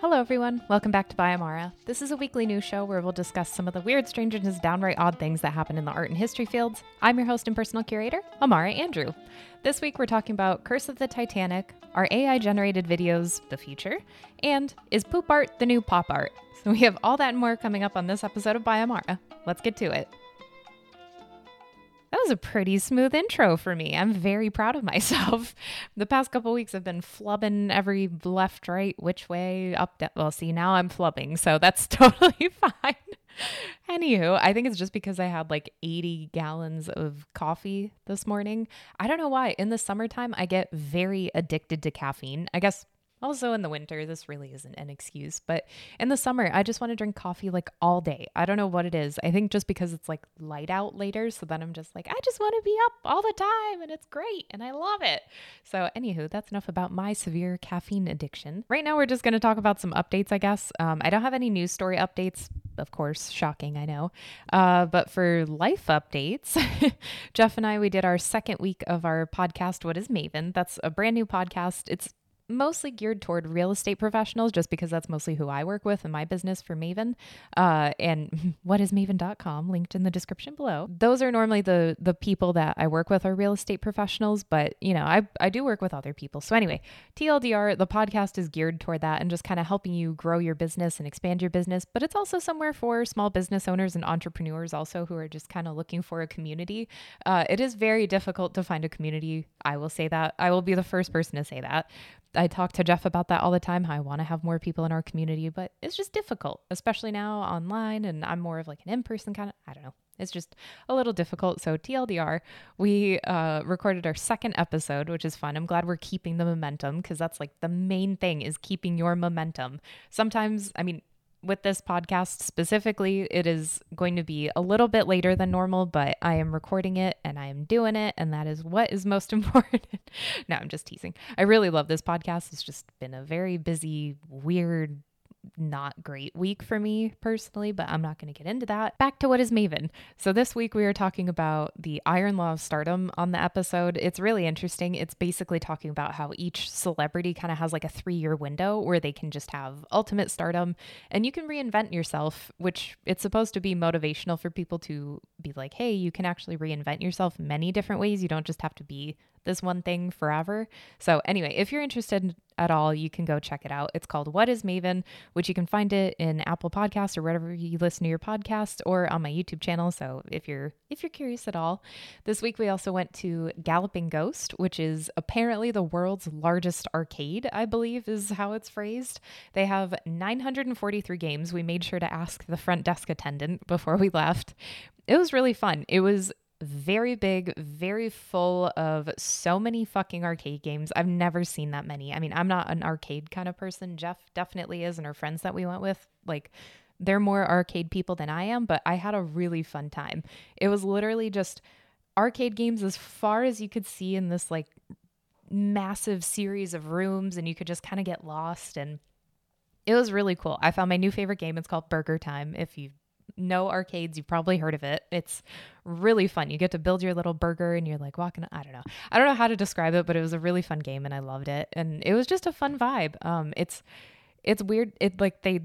Hello, everyone. Welcome back to By Amara. This is a weekly news show where we'll discuss some of the weird, strange, and downright odd things that happen in the art and history fields. I'm your host and personal curator, Amara Andrew. This week, we're talking about Curse of the Titanic, our AI generated videos the future, and is poop art the new pop art? So we have all that and more coming up on this episode of By Amara. Let's get to it. That was a pretty smooth intro for me. I'm very proud of myself. the past couple weeks I've been flubbing every left, right, which way, up, down. Well, see, now I'm flubbing, so that's totally fine. Anywho, I think it's just because I had like 80 gallons of coffee this morning. I don't know why. In the summertime, I get very addicted to caffeine. I guess also, in the winter, this really isn't an excuse, but in the summer, I just want to drink coffee like all day. I don't know what it is. I think just because it's like light out later. So then I'm just like, I just want to be up all the time and it's great and I love it. So, anywho, that's enough about my severe caffeine addiction. Right now, we're just going to talk about some updates, I guess. Um, I don't have any news story updates, of course, shocking, I know. Uh, but for life updates, Jeff and I, we did our second week of our podcast, What is Maven? That's a brand new podcast. It's mostly geared toward real estate professionals just because that's mostly who I work with in my business for Maven. Uh, and whatismaven.com linked in the description below. Those are normally the the people that I work with are real estate professionals, but you know, I I do work with other people. So anyway, TLDR, the podcast is geared toward that and just kind of helping you grow your business and expand your business, but it's also somewhere for small business owners and entrepreneurs also who are just kind of looking for a community. Uh, it is very difficult to find a community. I will say that. I will be the first person to say that. I talk to Jeff about that all the time. I want to have more people in our community, but it's just difficult, especially now online. And I'm more of like an in person kind of, I don't know. It's just a little difficult. So, TLDR, we uh, recorded our second episode, which is fun. I'm glad we're keeping the momentum because that's like the main thing is keeping your momentum. Sometimes, I mean, with this podcast specifically, it is going to be a little bit later than normal, but I am recording it and I am doing it, and that is what is most important. no, I'm just teasing. I really love this podcast. It's just been a very busy, weird, not great week for me personally, but I'm not going to get into that. Back to what is Maven. So, this week we are talking about the Iron Law of Stardom on the episode. It's really interesting. It's basically talking about how each celebrity kind of has like a three year window where they can just have ultimate stardom and you can reinvent yourself, which it's supposed to be motivational for people to be like, hey, you can actually reinvent yourself many different ways. You don't just have to be this one thing forever. So, anyway, if you're interested at all, you can go check it out. It's called What is Maven, which you can find it in Apple Podcasts or wherever you listen to your podcast or on my YouTube channel. So, if you're if you're curious at all, this week we also went to Galloping Ghost, which is apparently the world's largest arcade, I believe is how it's phrased. They have 943 games. We made sure to ask the front desk attendant before we left. It was really fun. It was very big, very full of so many fucking arcade games. I've never seen that many. I mean, I'm not an arcade kind of person. Jeff definitely is, and our friends that we went with, like, they're more arcade people than I am, but I had a really fun time. It was literally just arcade games as far as you could see in this, like, massive series of rooms, and you could just kind of get lost. And it was really cool. I found my new favorite game. It's called Burger Time. If you know arcades, you've probably heard of it. It's really fun. You get to build your little burger and you're like walking. I don't know. I don't know how to describe it, but it was a really fun game and I loved it. And it was just a fun vibe. Um, it's it's weird. It like they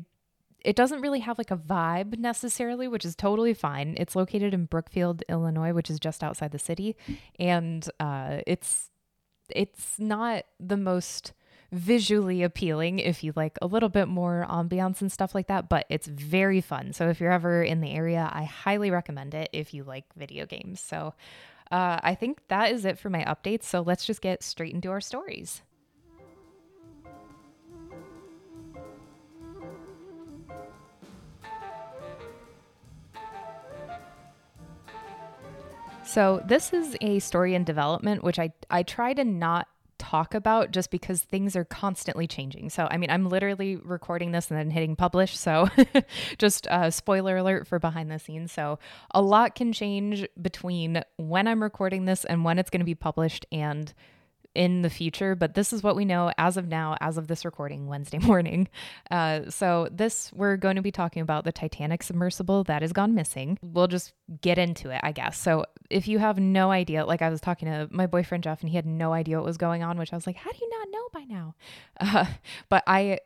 it doesn't really have like a vibe necessarily, which is totally fine. It's located in Brookfield, Illinois, which is just outside the city, and uh, it's it's not the most visually appealing if you like a little bit more ambiance and stuff like that, but it's very fun. So if you're ever in the area, I highly recommend it if you like video games. So uh, I think that is it for my updates. So let's just get straight into our stories. So this is a story in development, which I I try to not talk about just because things are constantly changing. So, I mean, I'm literally recording this and then hitting publish. So, just a spoiler alert for behind the scenes. So, a lot can change between when I'm recording this and when it's going to be published and in the future, but this is what we know as of now, as of this recording Wednesday morning. Uh, so, this we're going to be talking about the Titanic submersible that has gone missing. We'll just get into it, I guess. So, if you have no idea, like I was talking to my boyfriend Jeff, and he had no idea what was going on, which I was like, how do you not know by now? Uh, but I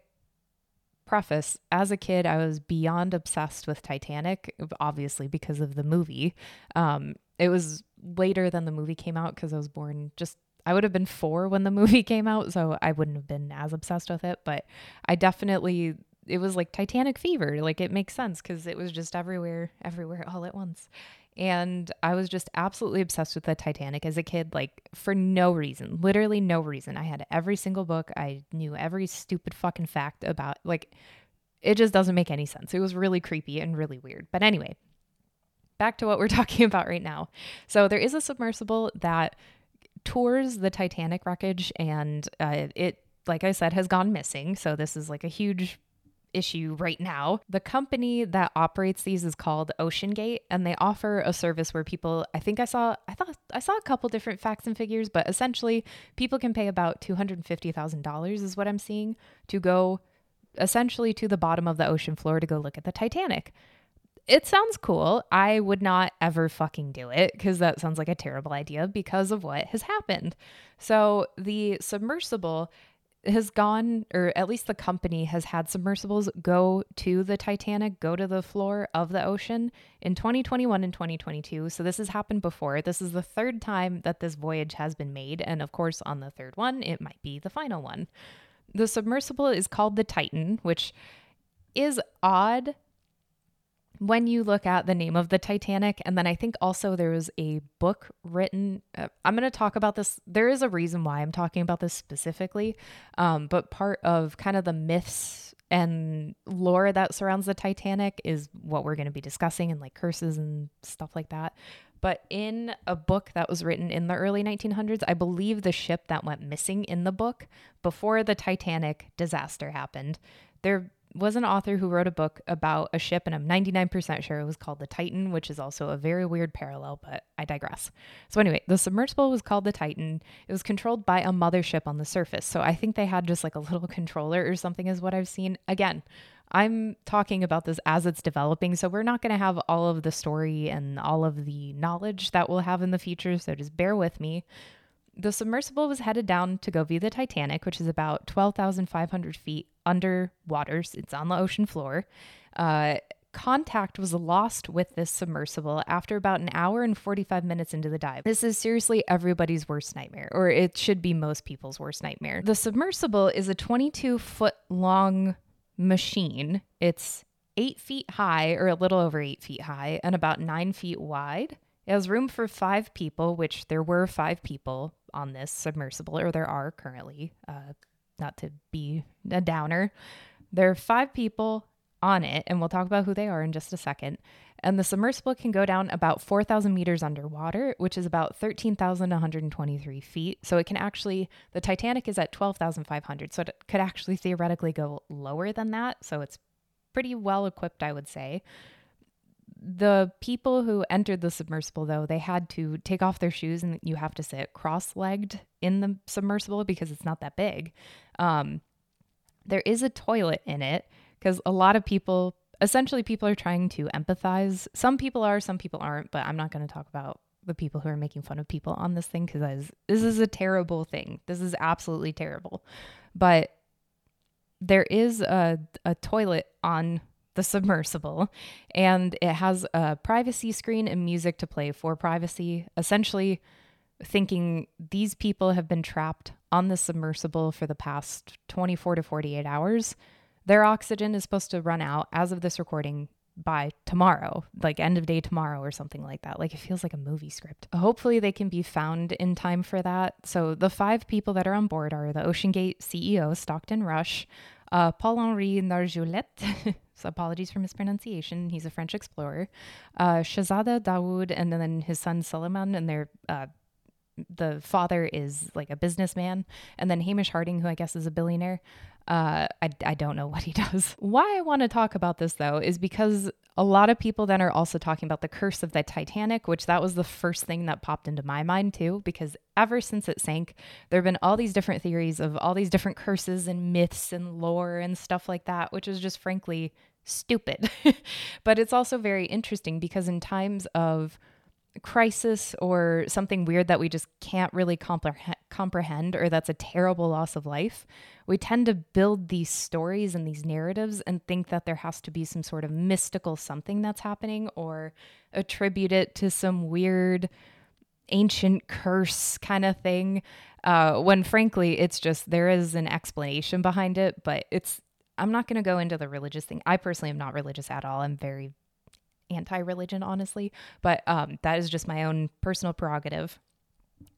preface as a kid, I was beyond obsessed with Titanic, obviously because of the movie. Um, it was later than the movie came out because I was born just I would have been four when the movie came out, so I wouldn't have been as obsessed with it. But I definitely, it was like Titanic fever. Like it makes sense because it was just everywhere, everywhere all at once. And I was just absolutely obsessed with the Titanic as a kid, like for no reason, literally no reason. I had every single book, I knew every stupid fucking fact about, like, it just doesn't make any sense. It was really creepy and really weird. But anyway, back to what we're talking about right now. So there is a submersible that tours the Titanic wreckage, and uh, it, like I said, has gone missing. So this is like a huge issue right now. The company that operates these is called OceanGate and they offer a service where people I think I saw I thought I saw a couple different facts and figures, but essentially people can pay about $250,000 is what I'm seeing to go essentially to the bottom of the ocean floor to go look at the Titanic. It sounds cool. I would not ever fucking do it because that sounds like a terrible idea because of what has happened. So, the submersible has gone, or at least the company has had submersibles go to the Titanic, go to the floor of the ocean in 2021 and 2022. So this has happened before. This is the third time that this voyage has been made. And of course, on the third one, it might be the final one. The submersible is called the Titan, which is odd when you look at the name of the Titanic, and then I think also there was a book written. Uh, I'm going to talk about this. There is a reason why I'm talking about this specifically, um, but part of kind of the myths and lore that surrounds the Titanic is what we're going to be discussing, and like curses and stuff like that. But in a book that was written in the early 1900s, I believe the ship that went missing in the book before the Titanic disaster happened, there was an author who wrote a book about a ship, and I'm 99% sure it was called the Titan, which is also a very weird parallel, but I digress. So, anyway, the submersible was called the Titan. It was controlled by a mothership on the surface. So, I think they had just like a little controller or something, is what I've seen. Again, I'm talking about this as it's developing, so we're not going to have all of the story and all of the knowledge that we'll have in the future, so just bear with me. The submersible was headed down to go view the Titanic, which is about 12,500 feet under waters. It's on the ocean floor. Uh, contact was lost with this submersible after about an hour and 45 minutes into the dive. This is seriously everybody's worst nightmare, or it should be most people's worst nightmare. The submersible is a 22 foot long machine. It's eight feet high, or a little over eight feet high, and about nine feet wide. It has room for five people, which there were five people on this submersible, or there are currently, uh, not to be a downer. There are five people on it, and we'll talk about who they are in just a second. And the submersible can go down about 4,000 meters underwater, which is about 13,123 feet. So it can actually, the Titanic is at 12,500. So it could actually theoretically go lower than that. So it's pretty well equipped, I would say the people who entered the submersible though they had to take off their shoes and you have to sit cross-legged in the submersible because it's not that big. Um, there is a toilet in it because a lot of people essentially people are trying to empathize. Some people are some people aren't but i'm not going to talk about the people who are making fun of people on this thing because this is a terrible thing. This is absolutely terrible. But there is a, a toilet on the submersible, and it has a privacy screen and music to play for privacy, essentially thinking these people have been trapped on the submersible for the past 24 to 48 hours. Their oxygen is supposed to run out as of this recording by tomorrow, like end of day tomorrow or something like that. Like it feels like a movie script. Hopefully, they can be found in time for that. So, the five people that are on board are the OceanGate CEO, Stockton Rush, uh, Paul Henri Nargeolet, so apologies for mispronunciation. He's a French explorer. Uh, Shahzada Dawood, and then his son Suleman, and their uh, the father is like a businessman, and then Hamish Harding, who I guess is a billionaire. Uh, I, I don't know what he does. Why I want to talk about this though is because a lot of people then are also talking about the curse of the Titanic, which that was the first thing that popped into my mind too, because ever since it sank, there have been all these different theories of all these different curses and myths and lore and stuff like that, which is just frankly stupid. but it's also very interesting because in times of crisis or something weird that we just can't really compreh- comprehend or that's a terrible loss of life, we tend to build these stories and these narratives and think that there has to be some sort of mystical something that's happening or attribute it to some weird ancient curse kind of thing. Uh, when frankly, it's just there is an explanation behind it, but it's I'm not going to go into the religious thing. I personally am not religious at all. I'm very anti religion, honestly, but um, that is just my own personal prerogative.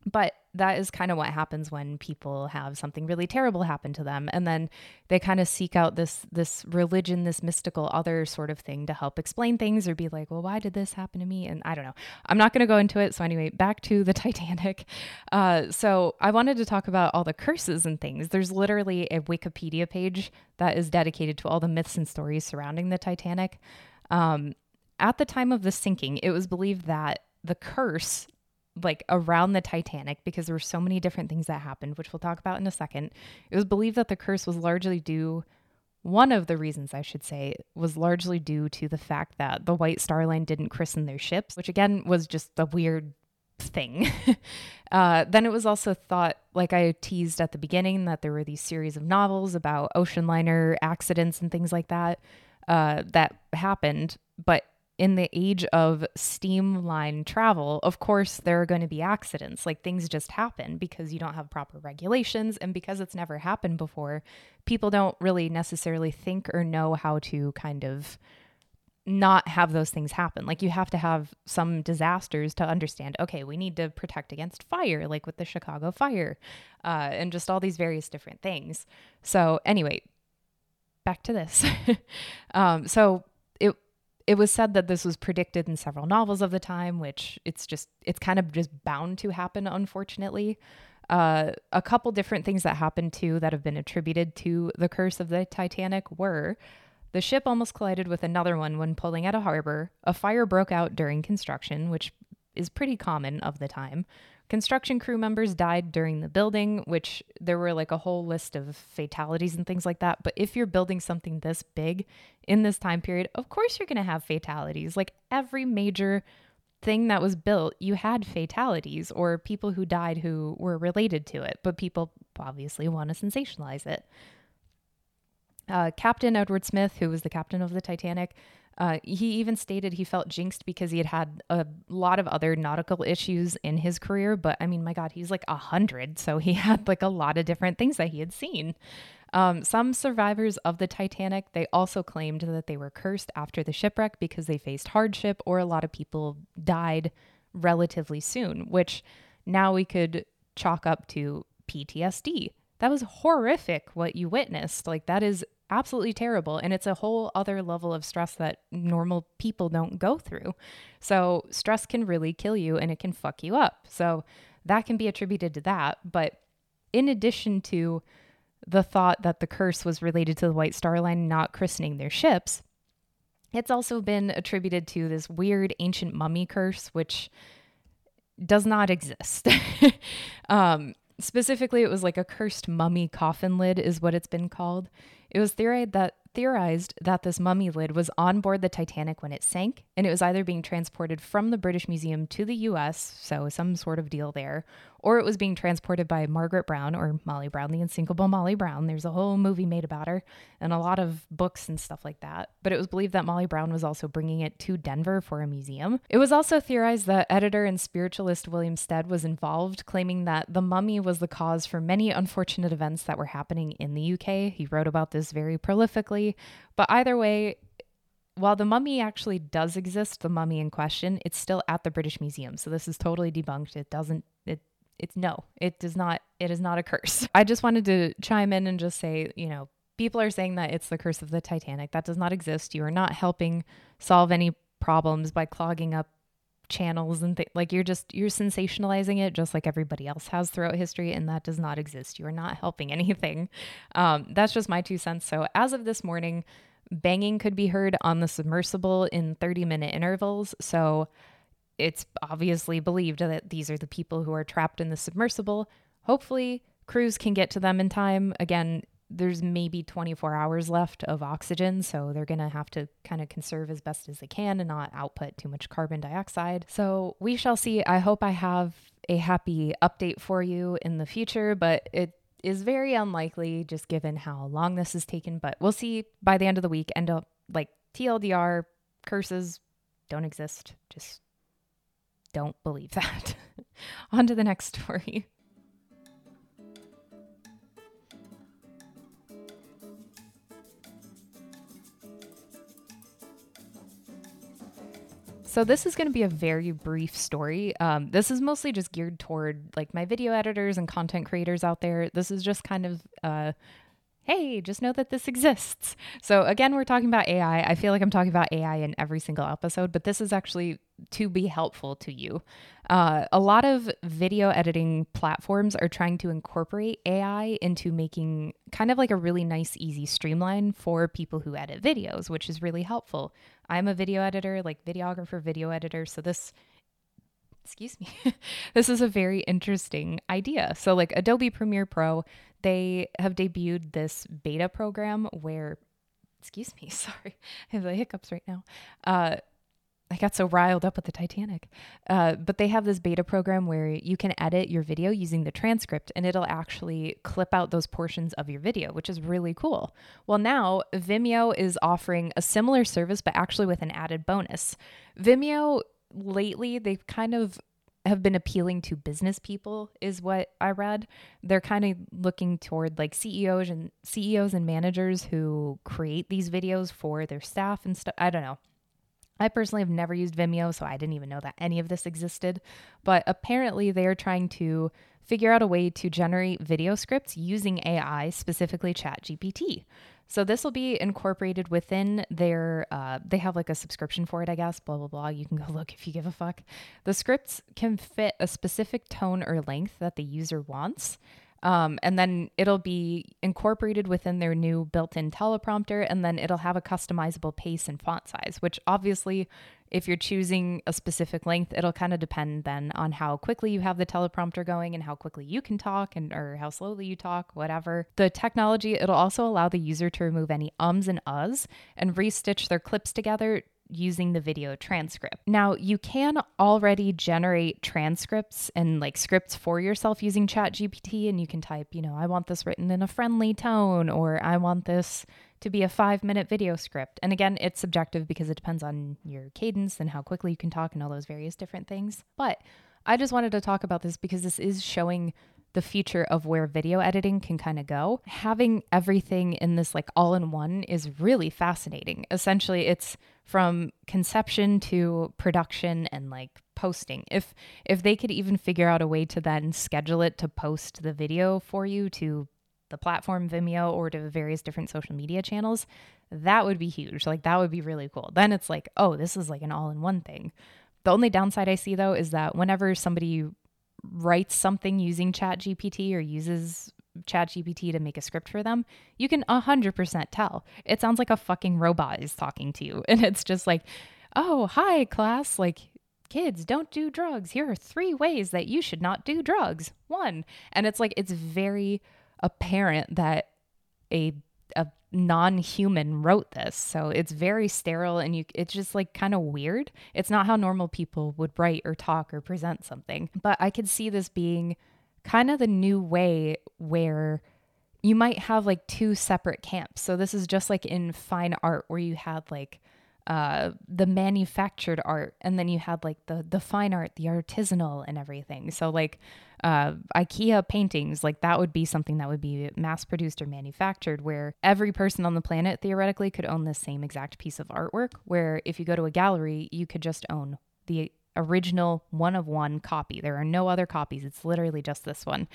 But that is kind of what happens when people have something really terrible happen to them and then they kind of seek out this this religion this mystical other sort of thing to help explain things or be like well why did this happen to me? And i don't know. I'm not going to go into it so anyway back to the titanic. Uh, so i wanted to talk about all the curses and things. There's literally a wikipedia page that is dedicated to all the myths and stories surrounding the titanic. Um, at the time of the sinking it was believed that the curse like around the Titanic because there were so many different things that happened, which we'll talk about in a second. It was believed that the curse was largely due one of the reasons I should say was largely due to the fact that the White Star Line didn't christen their ships, which again was just a weird thing. uh, then it was also thought, like I teased at the beginning, that there were these series of novels about ocean liner accidents and things like that uh, that happened, but in the age of steam line travel, of course, there are going to be accidents. Like things just happen because you don't have proper regulations. And because it's never happened before, people don't really necessarily think or know how to kind of not have those things happen. Like you have to have some disasters to understand, okay, we need to protect against fire, like with the Chicago fire, uh, and just all these various different things. So, anyway, back to this. um, so, it was said that this was predicted in several novels of the time, which it's just it's kind of just bound to happen, unfortunately. Uh, a couple different things that happened too that have been attributed to the curse of the Titanic were the ship almost collided with another one when pulling out of harbor. A fire broke out during construction, which is pretty common of the time. Construction crew members died during the building, which there were like a whole list of fatalities and things like that. But if you're building something this big in this time period, of course you're going to have fatalities. Like every major thing that was built, you had fatalities or people who died who were related to it. But people obviously want to sensationalize it. Uh, captain Edward Smith, who was the captain of the Titanic, uh, he even stated he felt jinxed because he had had a lot of other nautical issues in his career. But I mean, my God, he's like a hundred, so he had like a lot of different things that he had seen. Um, some survivors of the Titanic they also claimed that they were cursed after the shipwreck because they faced hardship, or a lot of people died relatively soon, which now we could chalk up to PTSD. That was horrific what you witnessed. Like that is absolutely terrible. And it's a whole other level of stress that normal people don't go through. So, stress can really kill you and it can fuck you up. So, that can be attributed to that. But in addition to the thought that the curse was related to the White Star Line not christening their ships, it's also been attributed to this weird ancient mummy curse, which does not exist. um, specifically, it was like a cursed mummy coffin lid, is what it's been called. It was theorized that theorized that this mummy lid was on board the Titanic when it sank, and it was either being transported from the British Museum to the US, so some sort of deal there, or it was being transported by Margaret Brown or Molly Brown, the unsinkable Molly Brown. There's a whole movie made about her and a lot of books and stuff like that. But it was believed that Molly Brown was also bringing it to Denver for a museum. It was also theorized that editor and spiritualist William Stead was involved, claiming that the mummy was the cause for many unfortunate events that were happening in the UK. He wrote about this very prolifically. But either way, while the mummy actually does exist, the mummy in question, it's still at the British Museum. So this is totally debunked. It doesn't it's no, it does not, it is not a curse. I just wanted to chime in and just say, you know, people are saying that it's the curse of the Titanic. That does not exist. You are not helping solve any problems by clogging up channels and like you're just you're sensationalizing it just like everybody else has throughout history and that does not exist you are not helping anything um, that's just my two cents so as of this morning banging could be heard on the submersible in 30 minute intervals so it's obviously believed that these are the people who are trapped in the submersible. Hopefully, crews can get to them in time. Again, there's maybe 24 hours left of oxygen, so they're going to have to kind of conserve as best as they can and not output too much carbon dioxide. So we shall see. I hope I have a happy update for you in the future, but it is very unlikely just given how long this has taken. But we'll see by the end of the week. End up uh, like TLDR curses don't exist. Just don't believe that. On to the next story. So this is going to be a very brief story. Um, this is mostly just geared toward like my video editors and content creators out there. This is just kind of uh, hey, just know that this exists. So, again, we're talking about AI. I feel like I'm talking about AI in every single episode, but this is actually to be helpful to you. Uh, a lot of video editing platforms are trying to incorporate AI into making kind of like a really nice, easy streamline for people who edit videos, which is really helpful. I'm a video editor, like videographer, video editor. So, this excuse me, this is a very interesting idea. So, like Adobe Premiere Pro, they have debuted this beta program where, excuse me, sorry, I have the hiccups right now. Uh, I got so riled up with the Titanic. Uh, but they have this beta program where you can edit your video using the transcript and it'll actually clip out those portions of your video, which is really cool. Well, now Vimeo is offering a similar service, but actually with an added bonus. Vimeo lately they've kind of have been appealing to business people is what I read. They're kind of looking toward like CEOs and CEOs and managers who create these videos for their staff and stuff. I don't know. I personally have never used Vimeo, so I didn't even know that any of this existed. But apparently, they are trying to figure out a way to generate video scripts using AI, specifically ChatGPT. So this will be incorporated within their. Uh, they have like a subscription for it, I guess. Blah blah blah. You can go look if you give a fuck. The scripts can fit a specific tone or length that the user wants. Um, and then it'll be incorporated within their new built in teleprompter, and then it'll have a customizable pace and font size, which obviously, if you're choosing a specific length, it'll kind of depend then on how quickly you have the teleprompter going and how quickly you can talk and or how slowly you talk, whatever. The technology, it'll also allow the user to remove any ums and uhs and restitch their clips together using the video transcript. Now, you can already generate transcripts and like scripts for yourself using ChatGPT, and you can type, you know, I want this written in a friendly tone, or I want this to be a five minute video script. And again, it's subjective because it depends on your cadence and how quickly you can talk and all those various different things. But I just wanted to talk about this because this is showing the future of where video editing can kind of go. Having everything in this like all in one is really fascinating. Essentially, it's from conception to production and like posting. If if they could even figure out a way to then schedule it to post the video for you to the platform Vimeo or to various different social media channels, that would be huge. Like that would be really cool. Then it's like, oh, this is like an all-in-one thing. The only downside I see though is that whenever somebody writes something using ChatGPT or uses ChatGPT to make a script for them, you can 100% tell. It sounds like a fucking robot is talking to you. And it's just like, oh, hi, class. Like, kids, don't do drugs. Here are three ways that you should not do drugs. One. And it's like, it's very apparent that a a non-human wrote this so it's very sterile and you it's just like kind of weird it's not how normal people would write or talk or present something but i could see this being kind of the new way where you might have like two separate camps so this is just like in fine art where you had like uh, the manufactured art, and then you had like the the fine art, the artisanal, and everything. So like uh, IKEA paintings, like that would be something that would be mass produced or manufactured, where every person on the planet theoretically could own the same exact piece of artwork. Where if you go to a gallery, you could just own the original one of one copy. There are no other copies. It's literally just this one.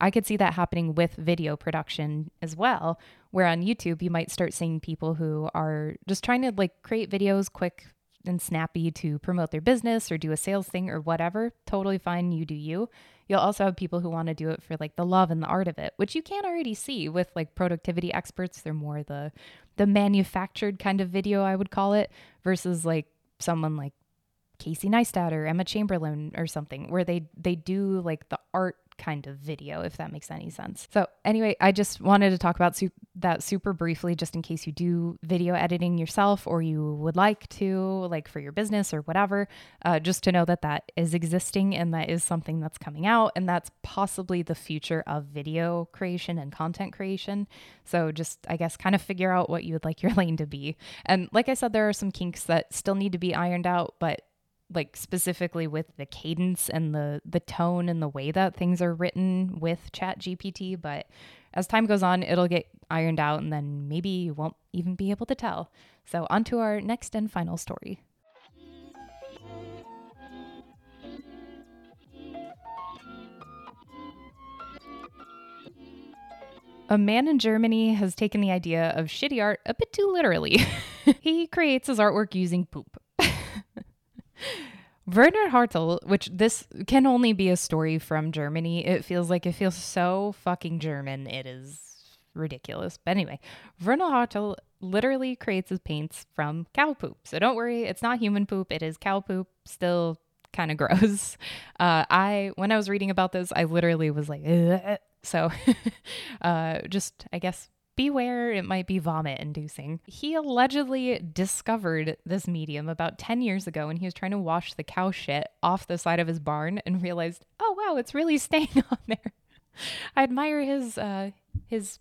I could see that happening with video production as well, where on YouTube you might start seeing people who are just trying to like create videos quick and snappy to promote their business or do a sales thing or whatever. Totally fine, you do you. You'll also have people who want to do it for like the love and the art of it, which you can already see with like productivity experts. They're more the the manufactured kind of video, I would call it, versus like someone like Casey Neistat or Emma Chamberlain or something, where they they do like the art kind of video, if that makes any sense. So, anyway, I just wanted to talk about su- that super briefly, just in case you do video editing yourself or you would like to, like for your business or whatever, uh, just to know that that is existing and that is something that's coming out. And that's possibly the future of video creation and content creation. So, just, I guess, kind of figure out what you would like your lane to be. And like I said, there are some kinks that still need to be ironed out, but like specifically with the cadence and the the tone and the way that things are written with chat gpt but as time goes on it'll get ironed out and then maybe you won't even be able to tell so on to our next and final story A man in Germany has taken the idea of shitty art a bit too literally. he creates his artwork using poop. Werner Hartl, which this can only be a story from Germany. It feels like it feels so fucking German. It is ridiculous. But anyway, Werner Hartl literally creates his paints from cow poop. So don't worry, it's not human poop. It is cow poop. Still kind of gross. Uh, I when I was reading about this, I literally was like, Ugh. so uh, just I guess beware, it might be vomit inducing. He allegedly discovered this medium about 10 years ago when he was trying to wash the cow shit off the side of his barn and realized, oh wow, it's really staying on there. I admire his uh, his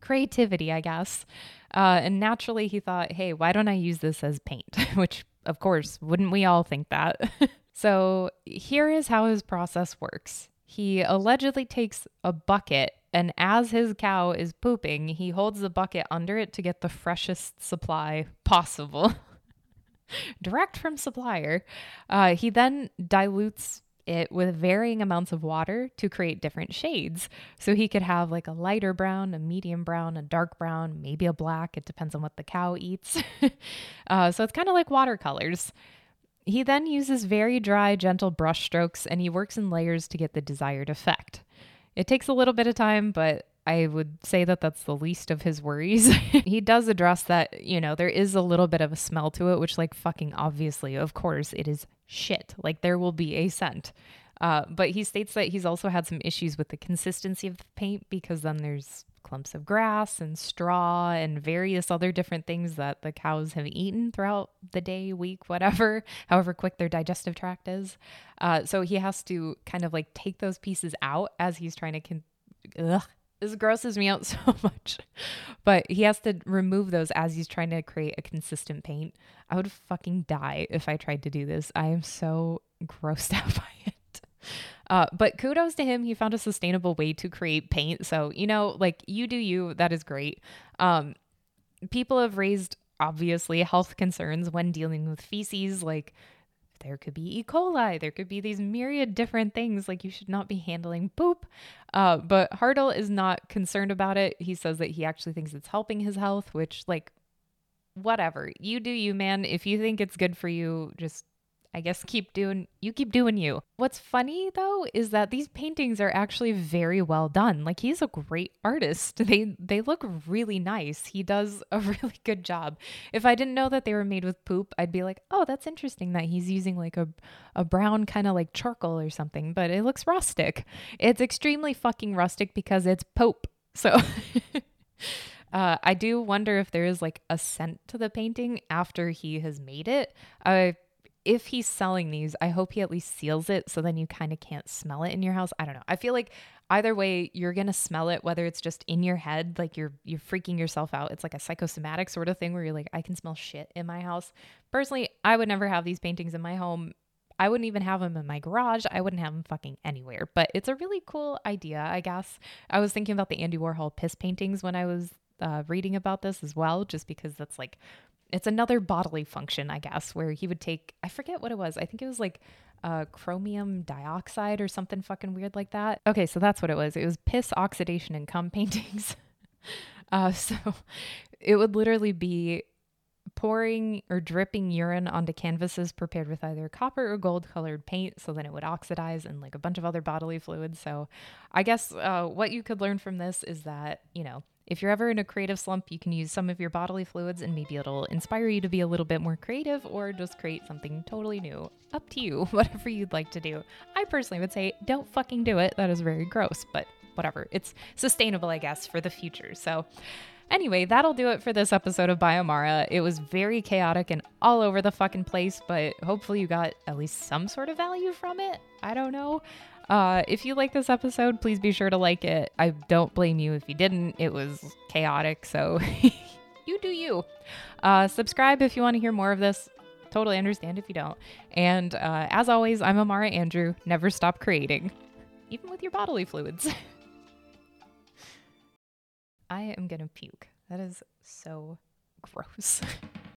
creativity, I guess. Uh, and naturally, he thought, hey, why don't I use this as paint? Which, of course, wouldn't we all think that? so, here is how his process works. He allegedly takes a bucket and as his cow is pooping, he holds the bucket under it to get the freshest supply possible. Direct from supplier. Uh, he then dilutes it with varying amounts of water to create different shades. So he could have like a lighter brown, a medium brown, a dark brown, maybe a black. It depends on what the cow eats. uh, so it's kind of like watercolors. He then uses very dry, gentle brush strokes and he works in layers to get the desired effect. It takes a little bit of time, but I would say that that's the least of his worries. he does address that, you know, there is a little bit of a smell to it, which, like, fucking obviously, of course, it is shit. Like, there will be a scent. Uh, but he states that he's also had some issues with the consistency of the paint because then there's clumps of grass and straw and various other different things that the cows have eaten throughout the day, week, whatever, however quick their digestive tract is. Uh, so he has to kind of like take those pieces out as he's trying to. Con- Ugh, this grosses me out so much. But he has to remove those as he's trying to create a consistent paint. I would fucking die if I tried to do this. I am so grossed out by it. Uh, but kudos to him. He found a sustainable way to create paint. So, you know, like you do you, that is great. Um, people have raised obviously health concerns when dealing with feces. Like, there could be E. coli, there could be these myriad different things. Like, you should not be handling poop. Uh, but Hartl is not concerned about it. He says that he actually thinks it's helping his health, which, like, whatever. You do you, man. If you think it's good for you, just I guess keep doing you keep doing you. What's funny though is that these paintings are actually very well done. Like he's a great artist. They they look really nice. He does a really good job. If I didn't know that they were made with poop, I'd be like, "Oh, that's interesting that he's using like a a brown kind of like charcoal or something, but it looks rustic." It's extremely fucking rustic because it's pope. So Uh, I do wonder if there is like a scent to the painting after he has made it. I if he's selling these, I hope he at least seals it so then you kind of can't smell it in your house. I don't know. I feel like either way you're going to smell it whether it's just in your head like you're you're freaking yourself out. It's like a psychosomatic sort of thing where you're like I can smell shit in my house. Personally, I would never have these paintings in my home. I wouldn't even have them in my garage. I wouldn't have them fucking anywhere. But it's a really cool idea, I guess. I was thinking about the Andy Warhol piss paintings when I was uh, reading about this as well, just because that's like it's another bodily function, I guess, where he would take, I forget what it was. I think it was like uh, chromium dioxide or something fucking weird like that. Okay, so that's what it was. It was piss oxidation and cum paintings. uh, so it would literally be pouring or dripping urine onto canvases prepared with either copper or gold colored paint so then it would oxidize and like a bunch of other bodily fluids so i guess uh, what you could learn from this is that you know If you're ever in a creative slump, you can use some of your bodily fluids and maybe it'll inspire you to be a little bit more creative or just create something totally new. Up to you, whatever you'd like to do. I personally would say don't fucking do it. That is very gross, but whatever. It's sustainable, I guess, for the future. So, Anyway, that'll do it for this episode of By Amara. It was very chaotic and all over the fucking place, but hopefully you got at least some sort of value from it. I don't know. Uh, if you like this episode, please be sure to like it. I don't blame you if you didn't. It was chaotic, so you do you. Uh, subscribe if you want to hear more of this. Totally understand if you don't. And uh, as always, I'm Amara Andrew. Never stop creating, even with your bodily fluids. I am gonna puke. That is so gross.